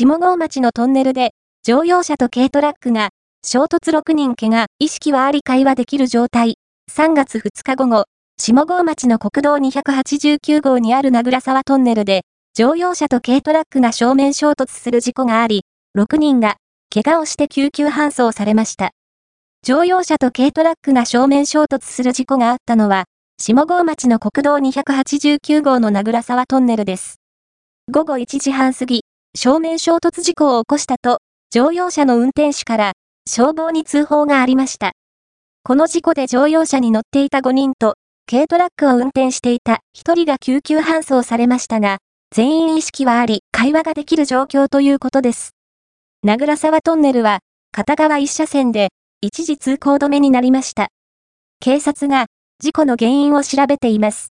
下郷町のトンネルで、乗用車と軽トラックが、衝突6人怪我、意識はあり会話できる状態。3月2日午後、下郷町の国道289号にある名倉沢トンネルで、乗用車と軽トラックが正面衝突する事故があり、6人が、怪我をして救急搬送されました。乗用車と軽トラックが正面衝突する事故があったのは、下郷町の国道289号の名倉沢トンネルです。午後1時半過ぎ、正面衝突事故を起こしたと、乗用車の運転手から消防に通報がありました。この事故で乗用車に乗っていた5人と、軽トラックを運転していた1人が救急搬送されましたが、全員意識はあり、会話ができる状況ということです。名倉沢トンネルは、片側1車線で、一時通行止めになりました。警察が、事故の原因を調べています。